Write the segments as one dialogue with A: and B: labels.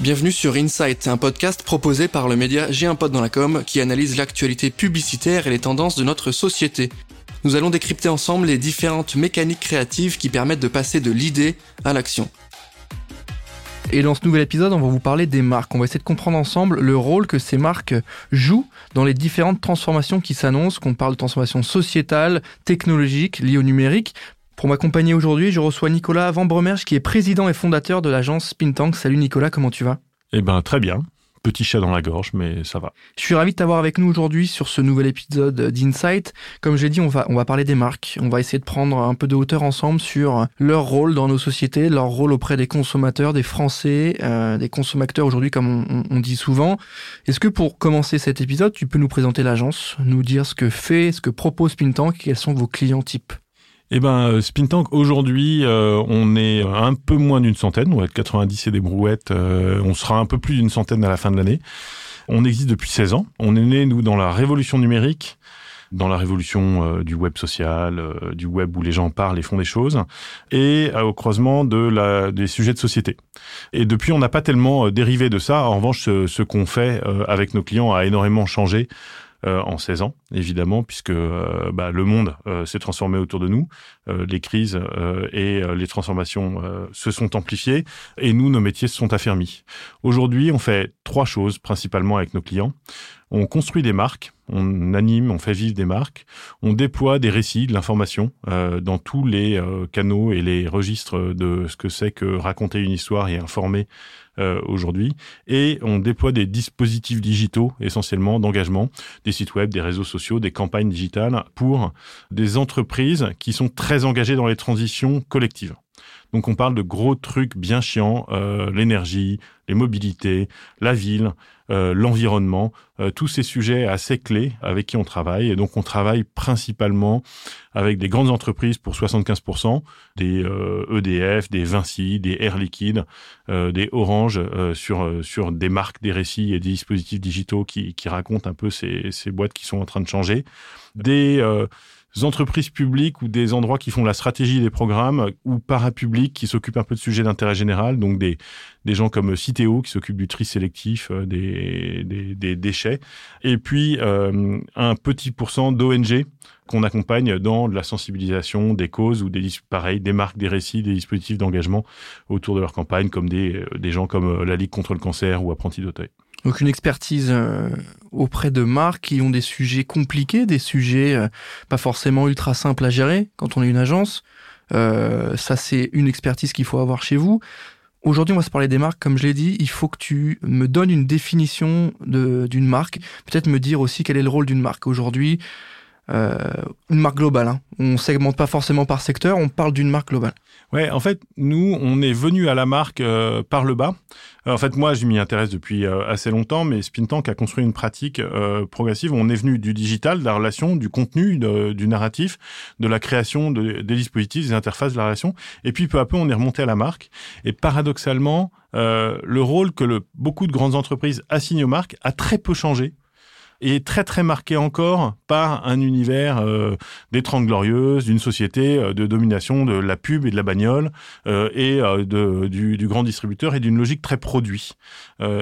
A: Bienvenue sur Insight, un podcast proposé par le média J'ai un pote qui analyse l'actualité publicitaire et les tendances de notre société. Nous allons décrypter ensemble les différentes mécaniques créatives qui permettent de passer de l'idée à l'action. Et dans ce nouvel épisode, on va vous parler des marques. On va essayer de comprendre ensemble le rôle que ces marques jouent dans les différentes transformations qui s'annoncent, qu'on parle de transformation sociétale, technologique, liée au numérique. Pour m'accompagner aujourd'hui, je reçois Nicolas Van Bromerge, qui est président et fondateur de l'agence Spintank. Salut Nicolas, comment tu vas?
B: Eh ben très bien. Petit chat dans la gorge, mais ça va.
A: Je suis ravi de t'avoir avec nous aujourd'hui sur ce nouvel épisode d'Insight. Comme j'ai dit, on va, on va parler des marques. On va essayer de prendre un peu de hauteur ensemble sur leur rôle dans nos sociétés, leur rôle auprès des consommateurs, des Français, euh, des consommateurs aujourd'hui, comme on, on dit souvent. Est-ce que pour commencer cet épisode, tu peux nous présenter l'agence, nous dire ce que fait, ce que propose Pintank et quels sont vos clients types?
B: Eh ben, euh, Spintank, aujourd'hui, euh, on est un peu moins d'une centaine, on va être 90 et des brouettes, euh, on sera un peu plus d'une centaine à la fin de l'année. On existe depuis 16 ans. On est né, nous, dans la révolution numérique, dans la révolution du web social, du web où les gens parlent et font des choses, et au croisement de la, des sujets de société. Et depuis, on n'a pas tellement dérivé de ça. En revanche, ce, ce qu'on fait avec nos clients a énormément changé euh, en 16 ans, évidemment, puisque euh, bah, le monde euh, s'est transformé autour de nous, les crises et les transformations se sont amplifiées, et nous, nos métiers se sont affermis. Aujourd'hui, on fait trois choses principalement avec nos clients. On construit des marques, on anime, on fait vivre des marques, on déploie des récits, de l'information dans tous les canaux et les registres de ce que c'est que raconter une histoire et informer euh, aujourd'hui. Et on déploie des dispositifs digitaux essentiellement d'engagement, des sites web, des réseaux sociaux, des campagnes digitales pour des entreprises qui sont très engagées dans les transitions collectives. Donc on parle de gros trucs bien chiants, euh, l'énergie, les mobilités, la ville, euh, l'environnement, euh, tous ces sujets assez clés avec qui on travaille. Et donc on travaille principalement avec des grandes entreprises pour 75%, des EDF, e des Vinci, des Air Liquide, des Orange sur sur des marques, des récits et des dispositifs digitaux qui, qui racontent un peu ces, ces boîtes qui sont en train de changer. Des entreprises publiques ou des endroits qui font la stratégie des programmes ou parapublics qui s'occupent un peu de sujets d'intérêt général, donc des, des gens comme Citeo qui s'occupent du tri sélectif euh, des, des, déchets, et puis euh, un petit pourcent d'ONG qu'on accompagne dans la sensibilisation des causes ou des pareil, des marques, des récits, des dispositifs d'engagement autour de leur campagne, comme des, euh, des gens comme la Ligue contre le cancer ou Apprenti d'Auteuil.
A: Donc une expertise euh, auprès de marques qui ont des sujets compliqués, des sujets euh, pas forcément ultra simples à gérer quand on est une agence. Euh, ça c'est une expertise qu'il faut avoir chez vous. Aujourd'hui, on va se parler des marques. Comme je l'ai dit, il faut que tu me donnes une définition d'une marque. Peut-être me dire aussi quel est le rôle d'une marque. Aujourd'hui, euh, une marque globale. Hein. On segmente pas forcément par secteur, on parle d'une marque globale.
B: Ouais, en fait, nous, on est venu à la marque euh, par le bas. Euh, en fait, moi, je m'y intéresse depuis assez longtemps, mais Spintank a construit une pratique progressive. On est venu du digital, de la relation, du contenu, du narratif, de la création de, des dispositifs, des interfaces de la relation. Et puis, peu à peu, on est remonté à la marque. Et paradoxalement, le rôle que le, beaucoup de grandes entreprises assignent aux marques a très peu changé est très très marqué encore par un univers euh, des Trente Glorieuses, d'une société euh, de domination de la pub et de la bagnole euh, et euh, de, du, du, grand distributeur et d'une logique très produit.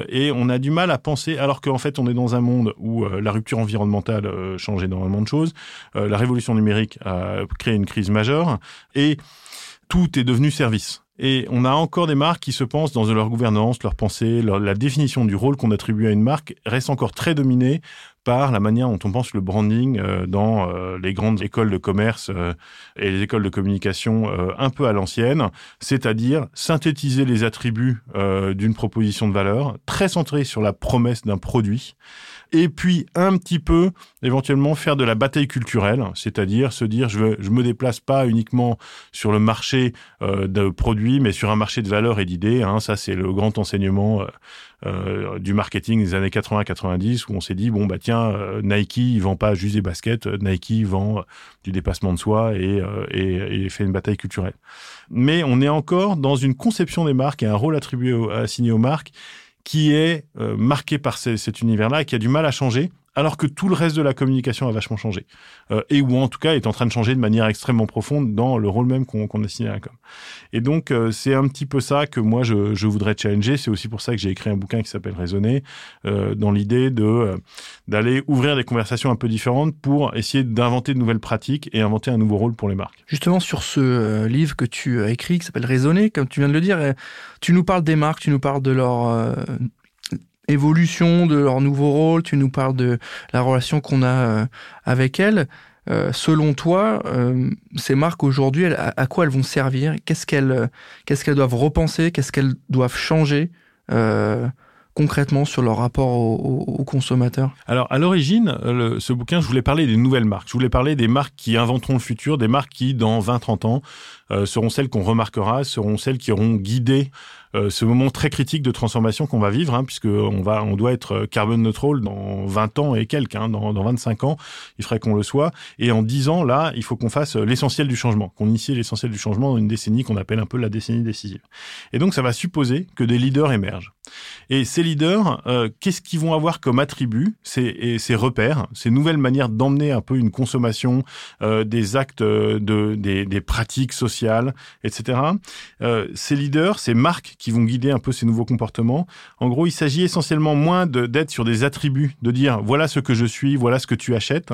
B: et on a du mal à penser, alors qu'en fait on est dans un monde où la rupture environnementale change énormément de choses, la révolution numérique a créé une crise majeure et tout est devenu service. Et on a encore des marques qui se pensent dans leur gouvernance, leur pensée, la définition du rôle qu'on attribue à une marque reste encore très dominée par la manière dont on pense le branding euh, dans euh, les grandes écoles de commerce euh, et les écoles de communication un peu à l'ancienne, c'est-à-dire synthétiser les attributs d'une proposition de valeur, très centré sur la promesse d'un produit et puis un petit peu éventuellement faire de la bataille culturelle, c'est-à-dire se dire je veux, me déplace pas uniquement sur le marché de produits, mais sur un marché de valeurs et d'idées. Hein. Ça c'est le grand enseignement euh, euh du marketing des années 80-90 où on s'est dit bon bah tiens euh, Nike il vend pas juste des baskets, Nike vend du dépassement de soi et, et, et fait une bataille culturelle. Mais on est encore dans une conception des marques et un rôle attribué assigné aux marques qui est euh, marqué par cet univers-là et qui a du mal à changer, alors que tout le reste de la communication a vachement changé. Euh, et ou en tout cas est en train de changer de manière extrêmement profonde dans le rôle même qu'on a signé à la com. Et donc euh, c'est un petit peu ça que moi je, je voudrais challenger. C'est aussi pour ça que j'ai écrit un bouquin qui s'appelle Raisonner, euh, dans l'idée de euh, d'aller ouvrir des conversations un peu différentes pour essayer d'inventer de nouvelles pratiques et inventer un nouveau rôle pour les marques.
A: Justement sur ce euh, livre que tu as écrit qui s'appelle Raisonner, comme tu viens de le dire, tu nous parles des marques, tu nous parles de leur évolution, de leur nouveau rôle, tu nous parles de la relation qu'on a avec elles. Euh, selon toi, euh, ces marques aujourd'hui, à, à, quoi elles vont servir? Qu'est-ce qu'elles, qu'est-ce qu'elles doivent repenser? Qu'est-ce qu'elles doivent changer euh, concrètement sur leur rapport aux au, au consommateurs
B: Alors, à l'origine, ce bouquin, je voulais parler des nouvelles marques. Je voulais parler des marques qui inventeront le futur, des marques qui, dans 20-30 ans, euh, seront celles qu'on remarquera, seront celles qui auront guidé euh, ce moment très critique de transformation qu'on va vivre, hein, puisque on va, on doit être carbone neutral dans 20 ans et quelques, hein, dans, dans 25 ans, il faudrait qu'on le soit. Et en 10 ans, là, il faut qu'on fasse l'essentiel du changement, qu'on initie l'essentiel du changement dans une décennie qu'on appelle un peu la décennie décisive. Et donc, ça va supposer que des leaders émergent. Et ces leaders, euh, qu'est-ce qu'ils vont avoir comme attribut ces, ces repères, ces nouvelles manières d'emmener un peu une consommation, euh, des actes de, des, des pratiques sociales, etc. Euh, ces leaders, ces marques vont guider un peu ces nouveaux comportements. En gros, il s'agit essentiellement moins d'être sur des attributs, de dire voilà ce que je suis, voilà ce que tu achètes,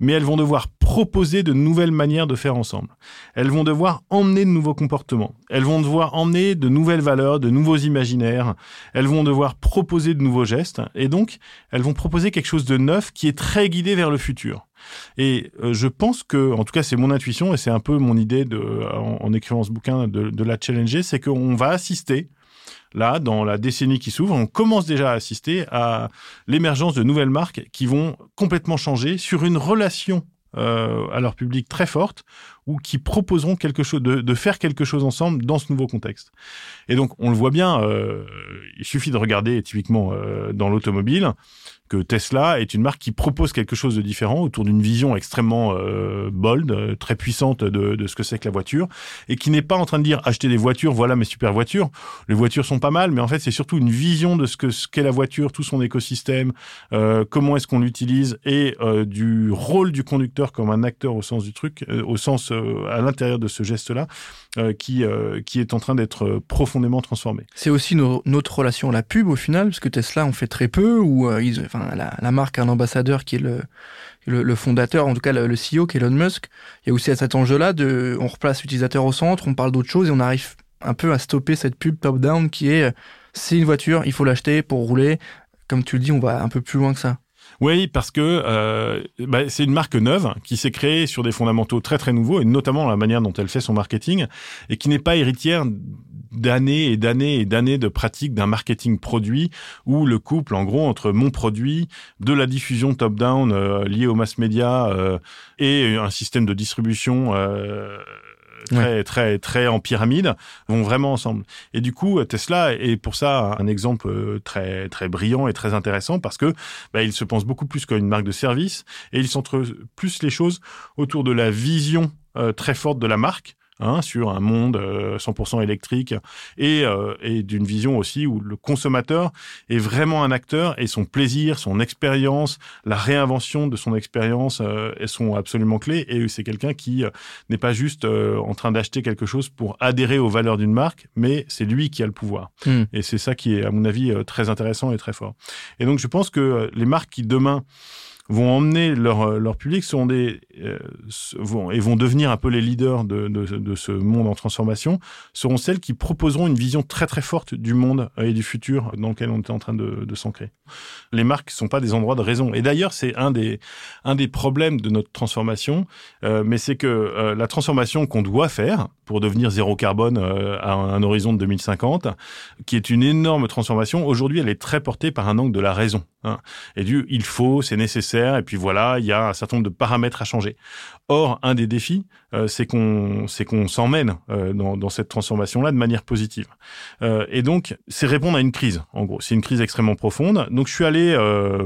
B: mais elles vont devoir proposer de nouvelles manières de faire ensemble. Elles vont devoir emmener de nouveaux comportements. Elles vont devoir emmener de nouvelles valeurs, de nouveaux imaginaires. Elles vont devoir proposer de nouveaux gestes. Et donc, elles vont proposer quelque chose de neuf qui est très guidé vers le futur. Et euh, je pense que, en tout cas, c'est mon intuition et c'est un peu mon idée en, écrivant ce bouquin de, de la challenger, c'est qu'on va assister là, dans la décennie qui s'ouvre, on commence déjà à assister à l'émergence de nouvelles marques qui vont complètement changer sur une relation euh, à leur public très forte ou qui proposeront quelque chose de, de, faire quelque chose ensemble dans ce nouveau contexte. Et donc on le voit bien, euh, il suffit de regarder typiquement euh, dans l'automobile que Tesla est une marque qui propose quelque chose de différent autour d'une vision extrêmement euh, bold, euh, très puissante de, de ce que c'est que la voiture, et qui n'est pas en train de dire acheter des voitures, voilà mes super voitures. Les voitures sont pas mal, mais en fait c'est surtout une vision de ce que ce qu'est la voiture, tout son écosystème, euh, comment est-ce qu'on l'utilise, et euh, du rôle du conducteur comme un acteur au sens du truc, euh, au sens à l'intérieur de ce geste-là, qui qui est en train d'être profondément transformé.
A: C'est aussi no, notre relation à la pub au final, parce que Tesla en fait très peu, ou enfin, la, la, marque a un ambassadeur qui est le, le, fondateur, en tout cas le, le, CEO, qui est Elon Musk. Il y a aussi à cet enjeu-là de, on replace l'utilisateur au centre, on parle d'autre chose et on arrive un peu à stopper cette pub top-down qui est, c'est une voiture, il faut l'acheter pour rouler. Comme tu le dis, on va un peu plus loin que ça.
B: Oui, parce que euh, bah, c'est une marque neuve qui s'est créée sur des fondamentaux très très nouveaux et notamment la manière dont elle fait son marketing et qui n'est pas héritière d'années et d'années et d'années de pratique d'un marketing produit où le couple, en gros, entre mon produit, de la diffusion top-down euh, liée aux mass médias euh, et un système de distribution euh, très très très en pyramide vont vraiment ensemble. Et du coup, Tesla est pour ça un exemple très très brillant et très intéressant parce que bah, il se pense beaucoup plus comme une marque de service et il centre plus les choses autour de la vision euh, très forte de la marque Hein, sur un monde euh, 100% électrique et, euh, et d'une vision aussi où le consommateur est vraiment un acteur et son plaisir, son expérience, la réinvention de son expérience euh, sont absolument clés et c'est quelqu'un qui euh, n'est pas juste euh, en train d'acheter quelque chose pour adhérer aux valeurs d'une marque, mais c'est lui qui a le pouvoir. Mm. Et c'est ça qui est, à mon avis, euh, très intéressant et très fort. Et donc je pense que les marques qui demain vont emmener leur, leur public sont des euh, vont et vont devenir un peu les leaders de, de, de, ce monde en transformation seront celles qui proposeront une vision très très forte du monde et du futur dans lequel on est en train de, de s'ancrer. Les marques sont pas des endroits de raison et d'ailleurs c'est un des un des problèmes de notre transformation, euh, mais c'est que euh, la transformation qu'on doit faire pour devenir zéro carbone euh, à un horizon de 2050, qui est une énorme transformation. Aujourd'hui, elle est très portée par un angle de la raison. Hein. Et du il faut, c'est nécessaire, et puis voilà, il y a un certain nombre de paramètres à changer. Or, un des défis, c'est qu'on c'est qu'on s'emmène euh, dans, dans cette transformation-là de manière positive. Euh, et donc, c'est répondre à une crise. En gros, c'est une crise extrêmement profonde. Donc, je suis allé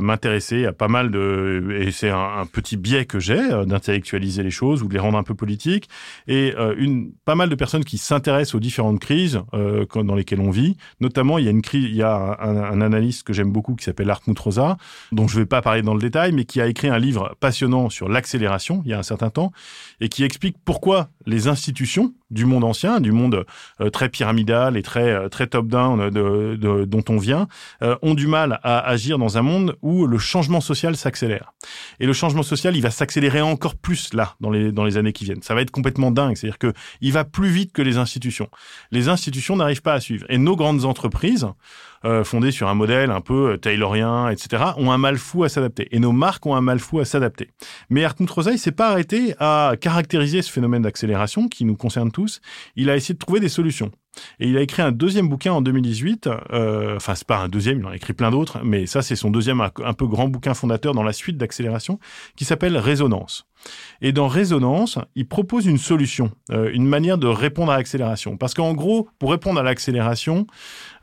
B: m'intéresser à pas mal de et c'est un, petit biais que j'ai d'intellectualiser les choses ou de les rendre un peu politiques. Et une pas mal de personnes qui s'intéressent aux différentes crises dans lesquelles on vit. Notamment, il y a une crise, il y a un, analyste que j'aime beaucoup qui s'appelle Rosa, dont je vais pas parler dans le détail, mais qui a écrit un livre passionnant sur l'accélération il y a un certain temps et qui explique pourquoi les institutions du monde ancien, du monde euh, très pyramidal et très euh, très top-down de, dont on vient, euh, ont du mal à agir dans un monde où le changement social s'accélère. Et le changement social, il va s'accélérer encore plus là dans les dans les années qui viennent. Ça va être complètement dingue, c'est-à-dire que il va plus vite que les institutions. Les institutions n'arrivent pas à suivre. Et nos grandes entreprises euh, fondées sur un modèle un peu taylorien, etc., ont un mal fou à s'adapter. Et nos marques ont un mal fou à s'adapter. Mais Hartmut Rosa, il s'est pas arrêté à caractériser ce phénomène d'accélération qui nous concerne tous. Il a essayé de trouver des solutions. Et il a écrit un deuxième bouquin en 2018. Euh, enfin, c'est pas un deuxième, il en a écrit plein d'autres, mais ça, c'est son deuxième un peu grand bouquin fondateur dans la suite d'accélération, qui s'appelle Résonance. Et dans Résonance, il propose une solution, euh, une manière de répondre à l'accélération. Parce qu'en gros, pour répondre à l'accélération,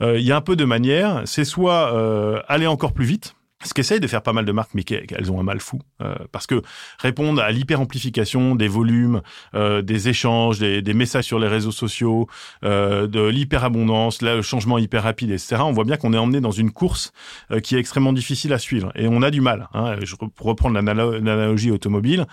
B: euh, il y a un peu de manières. C'est soit euh, aller encore plus vite, ce qu'essayent de faire pas mal de marques, mais qu'elles ont un mal fou, euh, parce que répondre à l'hyper-amplification des volumes, euh, des échanges, des, des, messages sur les réseaux sociaux, euh, de l'hyperabondance, le changement hyper rapide, etc. On voit bien qu'on est emmené dans une course euh, qui est extrêmement difficile à suivre, et on a du mal. Hein. Je, pour reprendre l'analogie automobile,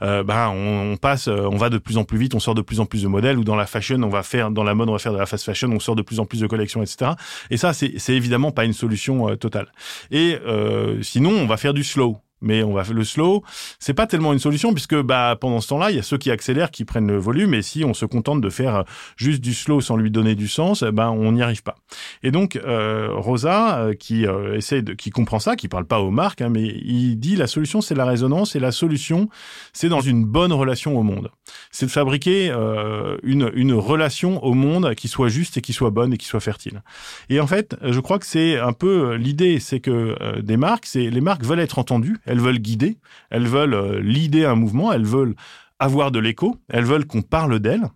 B: euh, ben on, on, passe, on va de plus en plus vite, on sort de plus en plus de modèles, ou dans la fashion, on va faire, dans la mode, on va faire de la fast fashion, on sort de plus en plus de collections, etc. Et ça, c'est évidemment pas une solution totale. Et euh, sinon, on va faire du slow mais on va le slow. C'est pas tellement une solution puisque bah pendant ce temps-là, il y a ceux qui accélèrent, qui prennent le volume, et si on se contente de faire juste du slow sans lui donner du sens, ben on n'y arrive pas. Et donc euh, Rosa, euh, qui euh, essaie de, qui comprend ça, qui parle pas aux marques, hein, mais il dit la solution c'est la résonance et la solution c'est dans une bonne relation au monde. C'est de fabriquer euh, une une relation au monde qui soit juste et qui soit bonne et qui soit fertile. Et en fait, je crois que c'est un peu l'idée, c'est que des marques, c'est les marques veulent être entendues elles veulent guider, elles veulent euh, leader un mouvement, elles veulent avoir de l'écho, elles veulent qu'on parle d'elles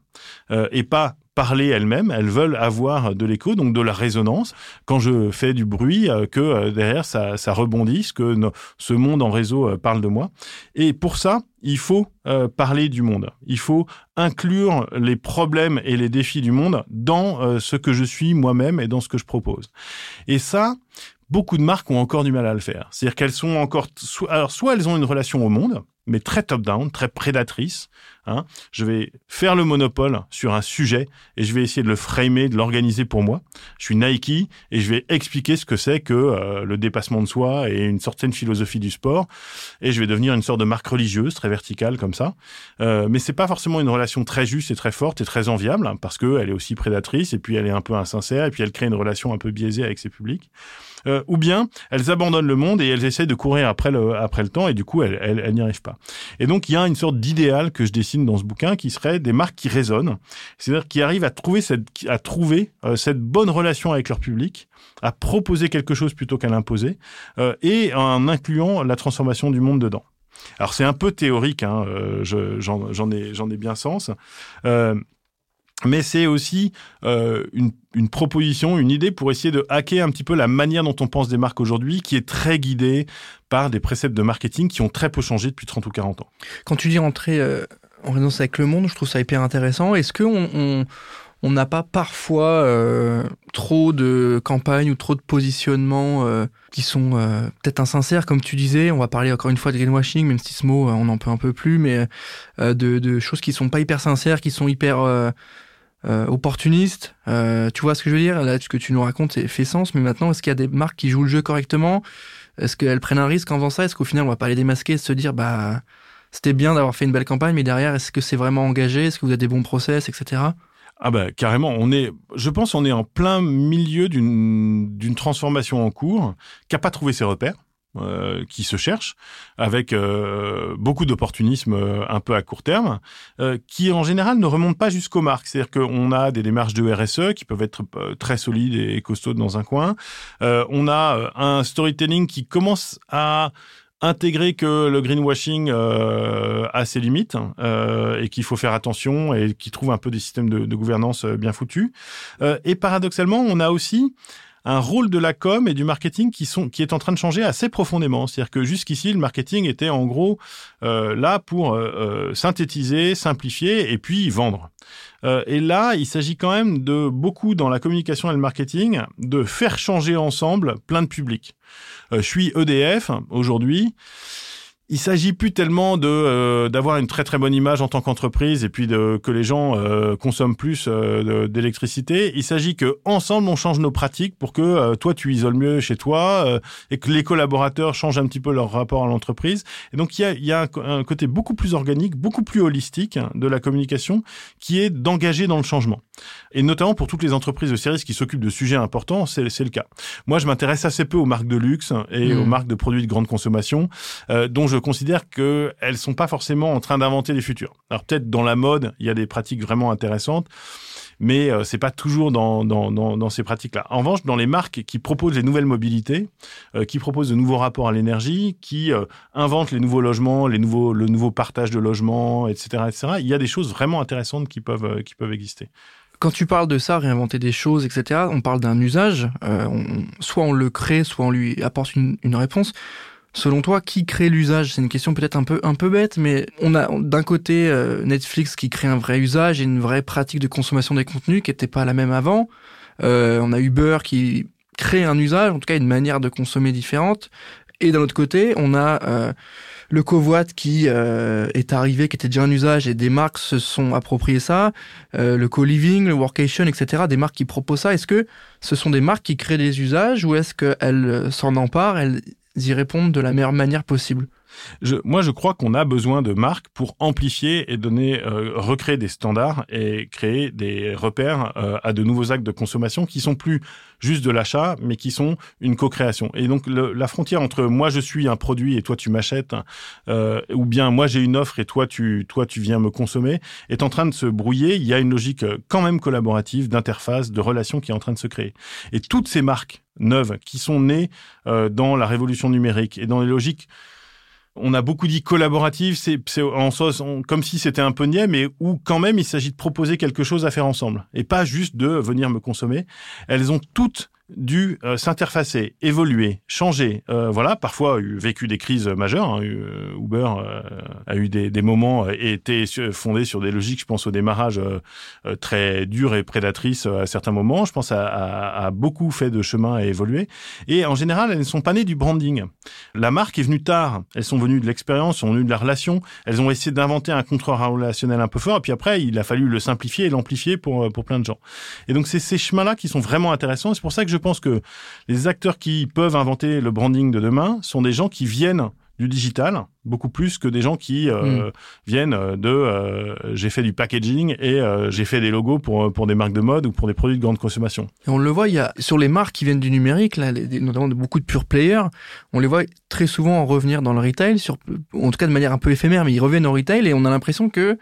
B: euh, et pas parler elles-mêmes, elles veulent avoir de l'écho, donc de la résonance. Quand je fais du bruit, euh, que derrière ça, ça rebondisse, que ce monde en réseau parle de moi. Et pour ça, il faut parler du monde. Il faut inclure les problèmes et les défis du monde dans ce que je suis moi-même et dans ce que je propose. Et ça, beaucoup de marques ont encore du mal à le faire. C'est-à-dire qu'elles sont encore, alors soit elles ont une relation au monde, mais très top-down, très prédatrice. Hein. Je vais faire le monopole sur un sujet et je vais essayer de le framer, de l'organiser pour moi. Je suis Nike et je vais expliquer ce que c'est que euh, le dépassement de soi et une certaine philosophie du sport. Et je vais devenir une sorte de marque religieuse, très verticale comme ça. Euh, mais c'est pas forcément une relation très juste et très forte et très enviable hein, parce que elle est aussi prédatrice et puis elle est un peu insincère et puis elle crée une relation un peu biaisée avec ses publics. Euh, ou bien elles abandonnent le monde et elles essaient de courir après le, après le temps et du coup elles, elles, n'y arrivent pas. Et donc il y a une sorte d'idéal que je dessine dans ce bouquin qui serait des marques qui résonnent, c'est-à-dire qui arrivent à trouver cette, à trouver euh, cette bonne relation avec leur public, à proposer quelque chose plutôt qu'à l'imposer, euh, et en incluant la transformation du monde dedans. Alors c'est un peu théorique, hein, j'en ai, j'en ai bien sens. Euh, mais c'est aussi euh, une, proposition, une idée pour essayer de hacker un petit peu la manière dont on pense des marques aujourd'hui, qui est très guidée par des préceptes de marketing qui ont très peu changé depuis 30 ou 40 ans.
A: Quand tu dis rentrer euh, en résonance avec le monde, je trouve ça hyper intéressant. Est-ce qu'on on, n'a pas parfois euh, trop de campagnes ou trop de positionnements qui sont peut-être insincères, comme tu disais. On va parler encore une fois de greenwashing, même si ce mot on en peut un peu plus, mais de, choses qui sont pas hyper sincères, qui sont hyper euh, opportuniste. Euh, tu vois ce que je veux dire? Là, ce que tu nous racontes fait sens, mais maintenant, est-ce qu'il y a des marques qui jouent le jeu correctement? Est-ce qu'elles prennent un risque en faisant ça? Est-ce qu'au final, on va pas les démasquer et se dire, bah, c'était bien d'avoir fait une belle campagne, mais derrière, est-ce que c'est vraiment engagé? Est-ce que vous avez des bons process, etc.
B: Ah bah carrément, on est, je pense, on est en plein milieu d'une transformation en cours qui a pas trouvé ses repères. Euh, qui se cherchent, avec euh, beaucoup d'opportunisme euh, un peu à court terme, qui en général ne remontent pas jusqu'aux marques. C'est-à-dire qu'on a des démarches de RSE qui peuvent être très solides et costaudes dans un coin. on a un storytelling qui commence à intégrer que le greenwashing euh, a ses limites euh, et qu'il faut faire attention et qu'il trouve un peu des systèmes de, de gouvernance euh, bien foutus. Euh, et paradoxalement, on a aussi un rôle de la com et du marketing qui sont qui est en train de changer assez profondément. C'est-à-dire que jusqu'ici, le marketing était en gros euh, là pour euh, euh synthétiser, simplifier et puis vendre. Euh, et là, il s'agit quand même de beaucoup dans la communication et le marketing de faire changer ensemble plein de publics. Je suis EDF aujourd'hui il s'agit plus tellement de euh, d'avoir une très très bonne image en tant qu'entreprise et puis de que les gens euh, consomment plus euh, d'électricité. Il s'agit que ensemble on change nos pratiques pour que toi tu isoles mieux chez toi et que les collaborateurs changent un petit peu leur rapport à l'entreprise. Et donc il y a y a un, un, côté beaucoup plus organique, beaucoup plus holistique de la communication qui est d'engager dans le changement. Et notamment pour toutes les entreprises de services qui s'occupent de sujets importants, c'est c'est le cas. Moi je m'intéresse assez peu aux marques de luxe et mmh. aux marques de produits de grande consommation dont je je considère qu'elles sont pas forcément en train d'inventer les futurs. Alors peut-être dans la mode, il y a des pratiques vraiment intéressantes, mais euh, c'est pas toujours dans, ces pratiques-là. En revanche, dans les marques qui proposent les nouvelles mobilités, euh, qui proposent de nouveaux rapports à l'énergie, qui euh, inventent les nouveaux logements, les nouveaux, le nouveau partage de logements, etc., etc., il y a des choses vraiment intéressantes qui peuvent, euh, qui peuvent exister.
A: Quand tu parles de ça, réinventer des choses, etc., on parle d'un usage. Euh, soit on le crée, soit on lui apporte une réponse. Selon toi, qui crée l'usage? C'est une question peut-être un peu un peu bête, mais on a d'un côté euh, Netflix qui crée un vrai usage et une vraie pratique de consommation des contenus qui n'était pas la même avant. Euh, on a Uber qui crée un usage, en tout cas une manière de consommer différente. Et d'un autre côté, on a euh, le covoit qui euh, est arrivé, qui était déjà un usage, et des marques se sont appropriées ça. Le co-living, le workation, etc. Des marques qui proposent ça. Est-ce que ce sont des marques qui créent des usages ou est-ce qu'elles s'en emparent, y répondre de la meilleure manière possible
B: je, moi, je crois qu'on a besoin de marques pour amplifier et donner, euh, recréer des standards et créer des repères euh, à de nouveaux actes de consommation qui sont plus juste de l'achat, mais qui sont une co-création. Et donc, le, la frontière entre moi, je suis un produit et toi, tu m'achètes, euh, ou bien moi, j'ai une offre et toi, tu, toi, tu viens me consommer, est en train de se brouiller. Il y a une logique euh, quand même collaborative, d'interface, de relation qui est en train de se créer. Et toutes ces marques neuves qui sont nées euh, dans la révolution numérique et dans les logiques on a beaucoup dit collaborative, c'est en soi comme si c'était un peu niais, mais où quand même il s'agit de proposer quelque chose à faire ensemble et pas juste de venir me consommer. Elles ont toutes dû euh, s'interfacer, évoluer, changer. Euh, voilà, parfois eu vécu des crises majeures. Hein, euh, Uber euh, a eu des, des, moments et était fondé sur des logiques, je pense, au démarrage euh, très dures et prédatrices à certains moments. Je pense à, à, à, beaucoup fait de chemin à évoluer. Et en général, elles ne sont pas nées du branding. La marque est venue tard. Elles sont venues de l'expérience, sont venues de la relation. Elles ont essayé d'inventer un contrôle relationnel un peu fort. Et puis après, il a fallu le simplifier et l'amplifier pour, pour plein de gens. Et donc, c'est ces chemins-là qui sont vraiment intéressants. C'est pour ça que je pense que les acteurs qui peuvent inventer le branding de demain sont des gens qui viennent du digital, beaucoup plus que des gens qui euh, mm. viennent de euh, j'ai fait du packaging et euh, j'ai fait des logos pour pour des marques de mode ou pour des produits de grande consommation.
A: Et on le voit, il y a sur les marques qui viennent du numérique, là, les, notamment de beaucoup de pure players, on les voit très souvent en revenir dans le retail, sur en tout cas de manière un peu éphémère, mais ils reviennent au retail et on a l'impression que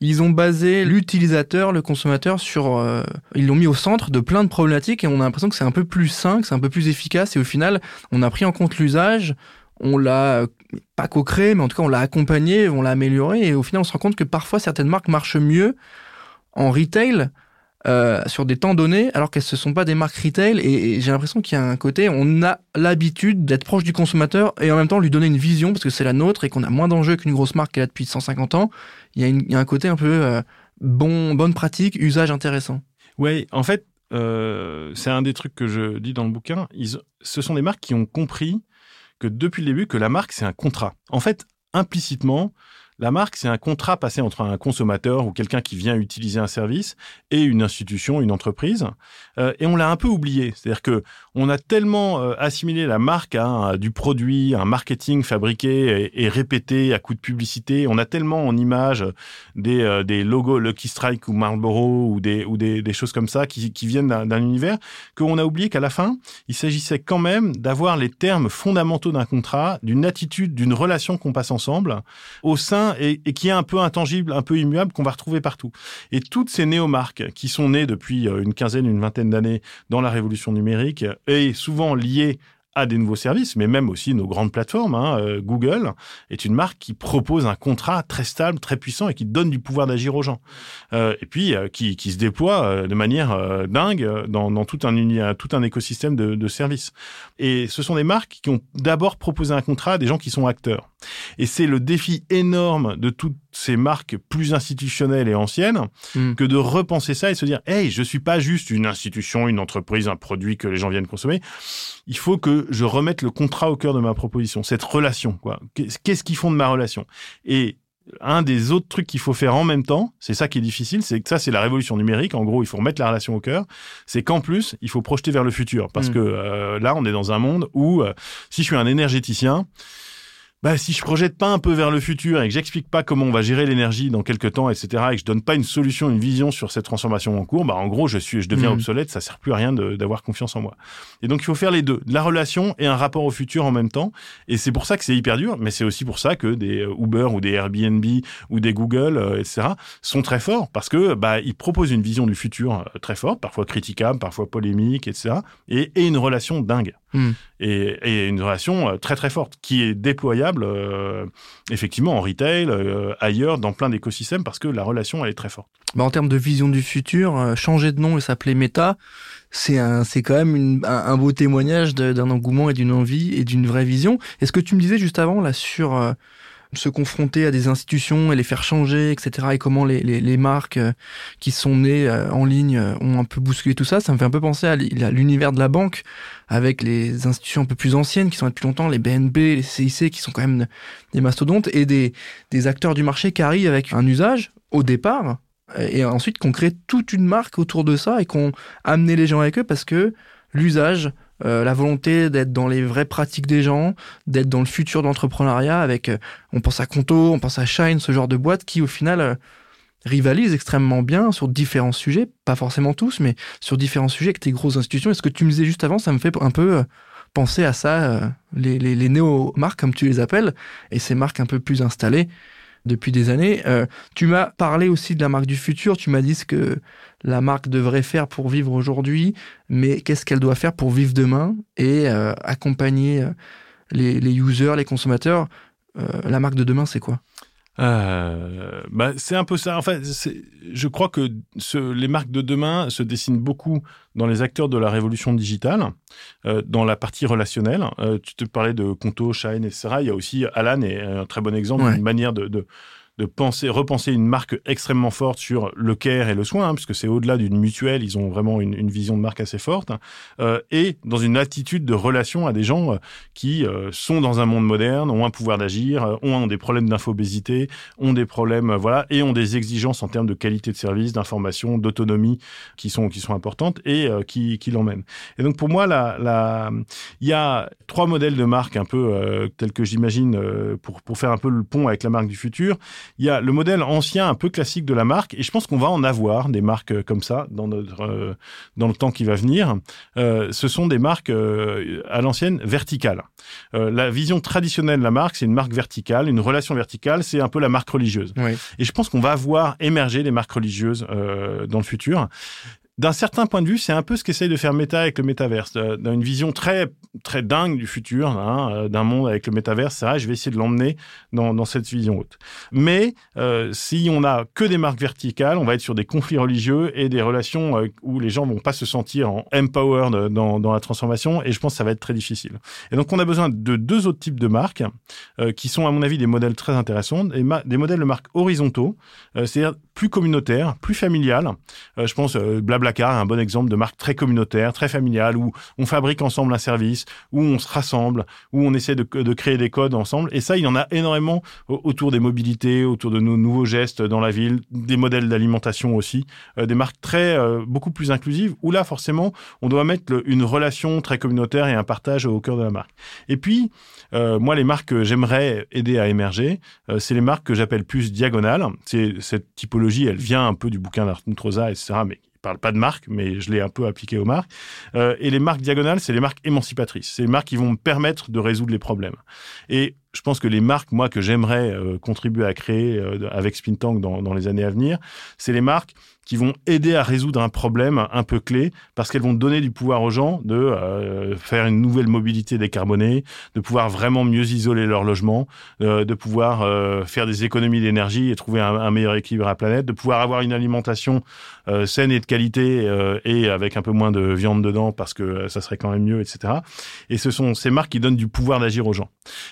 A: ils ont basé l'utilisateur, le consommateur sur, euh, ils l'ont mis au centre de plein de problématiques et on a l'impression que c'est un peu plus sain, que c'est un peu plus efficace et au final, on a pris en compte l'usage on l'a pas co-créé, mais en tout cas on l'a accompagné, on l'a amélioré, et au final on se rend compte que parfois certaines marques marchent mieux en retail euh, sur des temps donnés, alors qu'elles ne sont pas des marques retail. Et, j'ai l'impression qu'il y a un côté, on a l'habitude d'être proche du consommateur et en même temps lui donner une vision parce que c'est la nôtre et qu'on a moins d'enjeux qu'une grosse marque qui est là depuis 150 ans. Il y a, un côté un peu euh, bon, bonne pratique, usage intéressant.
B: Oui, en fait, euh, c'est un des trucs que je dis dans le bouquin. Ils, ce sont des marques qui ont compris que depuis le début que la marque c'est un contrat. En fait, implicitement, la marque, c'est un contrat passé entre un consommateur ou quelqu'un qui vient utiliser un service et une institution, une entreprise. Euh, et on l'a un peu oublié. C'est-à-dire que on a tellement euh, assimilé la marque à, du produit, un marketing fabriqué et, répété à coup de publicité. On a tellement en image des, euh, des logos Lucky Strike ou Marlboro ou des, ou des choses comme ça qui, qui viennent d'un univers qu'on a oublié qu'à la fin, il s'agissait quand même d'avoir les termes fondamentaux d'un contrat, d'une attitude, d'une relation qu'on passe ensemble au sein et, et, qui est un peu intangible, un peu immuable, qu'on va retrouver partout. Et toutes ces néomarques qui sont nées depuis euh, une quinzaine, une vingtaine d'années dans la révolution numérique et souvent liées à des nouveaux services, mais même aussi nos grandes plateformes. Hein, euh, Google est une marque qui propose un contrat très stable, très puissant et qui donne du pouvoir d'agir aux gens. Euh, et puis euh, qui, qui, se déploie de manière dingue dans, dans, tout, un, tout un écosystème de, de services. Et ce sont des marques qui ont d'abord proposé un contrat à des gens qui sont acteurs. Et c'est le défi énorme de toutes ces marques plus institutionnelles et anciennes hmm. que de repenser ça et se dire hey je suis pas juste une institution une entreprise un produit que les gens viennent consommer il faut que je remette le contrat au cœur de ma proposition cette relation quoi qu'est-ce qu'ils font de ma relation? Et un des autres trucs qu'il faut faire en même temps, c'est ça qui est difficile, c'est que ça c'est la révolution numérique. En gros, il faut remettre la relation au cœur. C'est qu'en plus, il faut projeter vers le futur parce hmm. que euh, là, on est dans un monde où euh, si je suis un énergéticien, bah, si je projette pas un peu vers le futur et que j'explique pas comment on va gérer l'énergie dans quelques temps, etc., et que je donne pas une solution, une vision sur cette transformation en cours, bah, en gros, je suis, je deviens mmh. obsolète, ça sert plus à rien d'avoir confiance en moi. Et donc, il faut faire les deux, la relation et un rapport au futur en même temps. Et c'est pour ça que c'est hyper dur, mais c'est aussi pour ça que des euh, Uber ou des Airbnb ou des Google, euh, etc., sont très forts parce que, bah, ils proposent une vision du futur euh, très forte, parfois critiquable, parfois polémique, etc., et, et une relation dingue. Hmm. Et, une relation euh, très très forte qui est déployable euh, effectivement en retail, euh, ailleurs, dans plein d'écosystèmes parce que la relation elle est très forte.
A: Bah en termes de vision du futur, changer de nom et s'appeler Meta, c'est un, c'est quand même un, beau témoignage d'un engouement et d'une envie et d'une vraie vision. est ce que tu me disais juste avant là sur se confronter à des institutions et les faire changer, etc. Et comment les, les, marques euh, qui sont nées euh, en ligne euh, ont un peu bousculé tout ça. Ça me fait un peu penser à l'univers de la banque avec les institutions un peu plus anciennes qui sont là depuis longtemps, les BNB, les CIC qui sont quand même des mastodontes et des, des acteurs du marché qui arrivent avec un usage au départ et ensuite qu'on crée toute une marque autour de ça et qu'on amené les gens avec eux parce que l'usage euh, la volonté d'être dans les vraies pratiques des gens, d'être dans le futur d'entrepreneuriat avec, euh, on pense à Conto, on pense à Shine, ce genre de boîte qui au final euh, rivalise extrêmement bien sur différents sujets, pas forcément tous, mais sur différents sujets avec tes grosses institutions. Et ce que tu me disais juste avant, ça me fait un peu penser à ça, les, les, les néo-marques comme tu les appelles, et ces marques un peu plus installées depuis des années. tu m'as parlé aussi de la marque du futur, tu m'as dit ce que la marque devrait faire pour vivre aujourd'hui, mais qu'est-ce qu'elle doit faire pour vivre demain et euh, accompagner euh, les, users, les consommateurs? Euh, la marque de demain, c'est quoi?
B: Bah, c'est un peu ça. En fait, je crois que les marques de demain se dessinent beaucoup dans les acteurs de la révolution digitale, dans la partie relationnelle. tu te parlais de Conto, Shine, etc. Il y a aussi Alan est un très bon exemple d'une manière de de penser, repenser une marque extrêmement forte sur le care et le soin, hein, puisque c'est au-delà d'une mutuelle, ils ont vraiment une, une, vision de marque assez forte, euh, et dans une attitude de relation à des gens euh, qui euh, sont dans un monde moderne, ont un pouvoir d'agir, euh, ont des problèmes d'infobésité, ont des problèmes, voilà, et ont des exigences en termes de qualité de service, d'information, d'autonomie qui sont qui sont importantes et qui, qui l'emmènent. Et donc pour moi, la, la, il y a trois modèles de marque un peu tels que j'imagine pour pour faire un peu le pont avec la marque du futur. Il y a le modèle ancien, un peu classique de la marque, et je pense qu'on va en avoir des marques euh, comme ça dans notre euh, dans le temps qui va venir. Euh, ce sont des marques à l'ancienne verticales. la vision traditionnelle de la marque, c'est une marque verticale, une relation verticale, c'est un peu la marque religieuse. Et je pense qu'on va voir émerger des marques religieuses dans le futur d'un certain point de vue, c'est un peu ce qu'essaye de faire Meta avec le métaverse, euh, dans une vision très très dingue du futur, hein, euh, d'un monde avec le métaverse. Vrai, je vais essayer de l'emmener dans, cette vision haute. Mais euh, si on a que des marques verticales, on va être sur des conflits religieux et des relations où les gens vont pas se sentir en empowered dans, dans la transformation. Et je pense que ça va être très difficile. Et donc, on a besoin de deux autres types de marques qui sont, à mon avis, des modèles très intéressants, des, des modèles de marques horizontaux, c'est-à-dire plus communautaires, plus familiales. je pense, blabla Blablacar est un bon exemple de marque très communautaire, très familiale, où on fabrique ensemble un service, où on se rassemble, où on essaie de, créer des codes ensemble. Et ça, il y en a énormément autour des mobilités, autour de nos nouveaux gestes dans la ville, des modèles d'alimentation aussi, euh, des marques très euh, beaucoup plus inclusives, où là, forcément, on doit mettre une relation très communautaire et un partage au cœur de la marque. Et puis, euh, moi, les marques que j'aimerais aider à émerger, c'est les marques que j'appelle plus diagonales. Cette typologie, elle vient un peu du bouquin d'Arthur Troza, etc., mais parle pas de marque, mais je l'ai un peu appliqué aux marques. Euh, et les marques diagonales, c'est les marques émancipatrices. C'est les marques qui vont me permettre de résoudre les problèmes. Et je pense que les marques, moi, que j'aimerais contribuer à créer avec Spintank dans, dans les années à venir, c'est les marques qui vont aider à résoudre un problème un peu clé parce qu'elles vont donner du pouvoir aux gens de euh, faire une nouvelle mobilité décarbonée, de pouvoir vraiment mieux isoler leur logement, euh, de pouvoir euh, faire des économies d'énergie et trouver un, meilleur équilibre à la planète, de pouvoir avoir une alimentation saine et de qualité et avec un peu moins de viande dedans parce que ça serait quand même mieux, etc. Et ce sont ces marques qui donnent du pouvoir d'agir aux gens.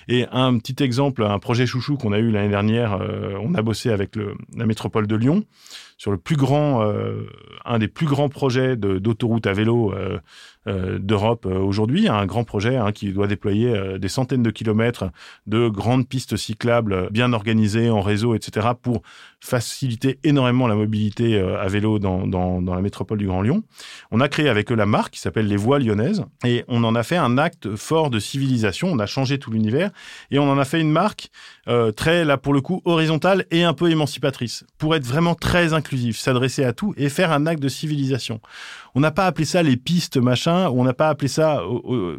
B: Et un petit exemple, un projet chouchou qu'on a eu l'année dernière, on a bossé avec la métropole de Lyon sur le plus grand, euh, un des plus grands projets d'autoroute à vélo euh, euh, d'Europe aujourd'hui, un grand projet hein, qui doit déployer des centaines de kilomètres de grandes pistes cyclables bien organisées en réseau, etc., pour faciliter énormément la mobilité à vélo dans, dans, la métropole du Grand Lyon. On a créé avec eux la marque qui s'appelle les Voies Lyonnaises et on en a fait un acte fort de civilisation. On a changé tout l'univers et on en a fait une marque très, là pour le coup, horizontale et un peu émancipatrice pour être vraiment très inclusive s'adresser à tout et faire un acte de civilisation. On n'a pas appelé ça les pistes machin, on n'a pas appelé ça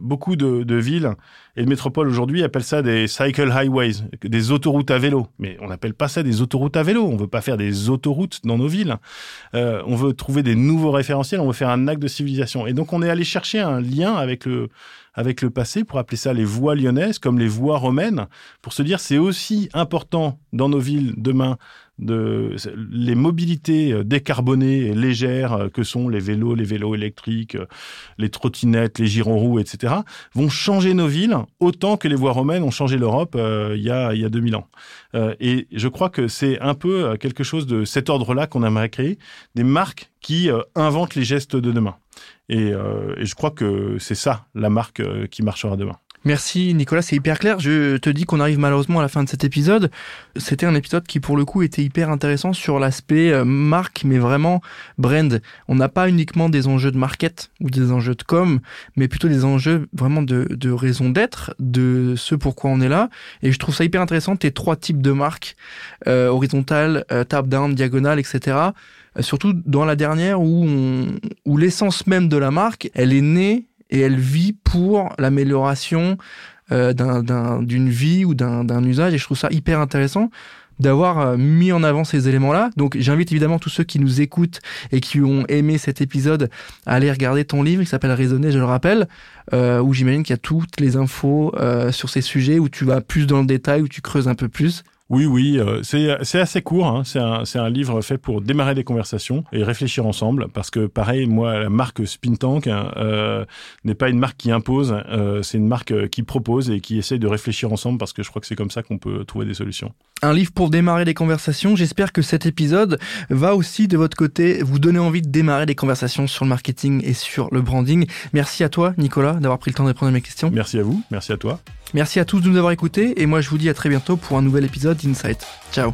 B: beaucoup de, villes et de métropoles aujourd'hui appellent ça des cycle highways, des autoroutes à vélo. Mais on n'appelle pas ça des autoroutes à vélo. On veut pas faire des autoroutes dans nos villes. Euh, on veut trouver des nouveaux référentiels. On veut faire un acte de civilisation. Et donc on est allé chercher un lien avec le avec le passé pour appeler ça les voies lyonnaises comme les voies romaines pour se dire c'est aussi important dans nos villes demain de les mobilités euh, décarbonées et légères euh, que sont les vélos, les vélos électriques, euh, les trottinettes, les girons roues, etc., vont changer nos villes autant que les voies romaines ont changé l'Europe il, y a, il y a 2000 ans. et je crois que c'est un peu quelque chose de cet ordre-là qu'on aimerait créer, des marques qui inventent les gestes de demain. Et, et je crois que c'est ça la marque qui marchera demain.
A: Merci Nicolas, c'est hyper clair. Je te dis qu'on arrive malheureusement à la fin de cet épisode. C'était un épisode qui pour le coup était hyper intéressant sur l'aspect euh, marque, mais vraiment brand. On n'a pas uniquement des enjeux de market ou des enjeux de com, mais plutôt des enjeux vraiment de, de raison d'être, de ce pourquoi on est là. Et je trouve ça hyper intéressant, tes trois types de marques, euh, horizontale, euh, top-down, diagonale, etc. Euh, surtout dans la dernière où, où l'essence même de la marque, elle est née et elle vit pour l'amélioration euh, d'une vie ou d'un usage. Et je trouve ça hyper intéressant d'avoir euh, mis en avant ces éléments-là. Donc j'invite évidemment tous ceux qui nous écoutent et qui ont aimé cet épisode à aller regarder ton livre qui s'appelle Raisonner, je le rappelle, euh, où j'imagine qu'il y a toutes les infos euh, sur ces sujets, où tu vas plus dans le détail, où tu creuses un peu plus.
B: Oui, oui, euh, c'est assez court. Hein. C'est un, un, livre fait pour démarrer des conversations et réfléchir ensemble. Parce que pareil, moi, la marque Spintank hein, euh, n'est pas une marque qui impose. Euh, c'est une marque qui propose et qui essaie de réfléchir ensemble parce que je crois que c'est comme ça qu'on peut trouver des solutions.
A: Un livre pour démarrer des conversations. J'espère que cet épisode va aussi de votre côté vous donner envie de démarrer des conversations sur le marketing et sur le branding. Merci à toi, Nicolas, d'avoir pris le temps de répondre à mes questions.
B: Merci à vous. Merci à toi.
A: Merci à tous de nous avoir écoutés et moi je vous dis à très bientôt pour un nouvel épisode d'Insight. Ciao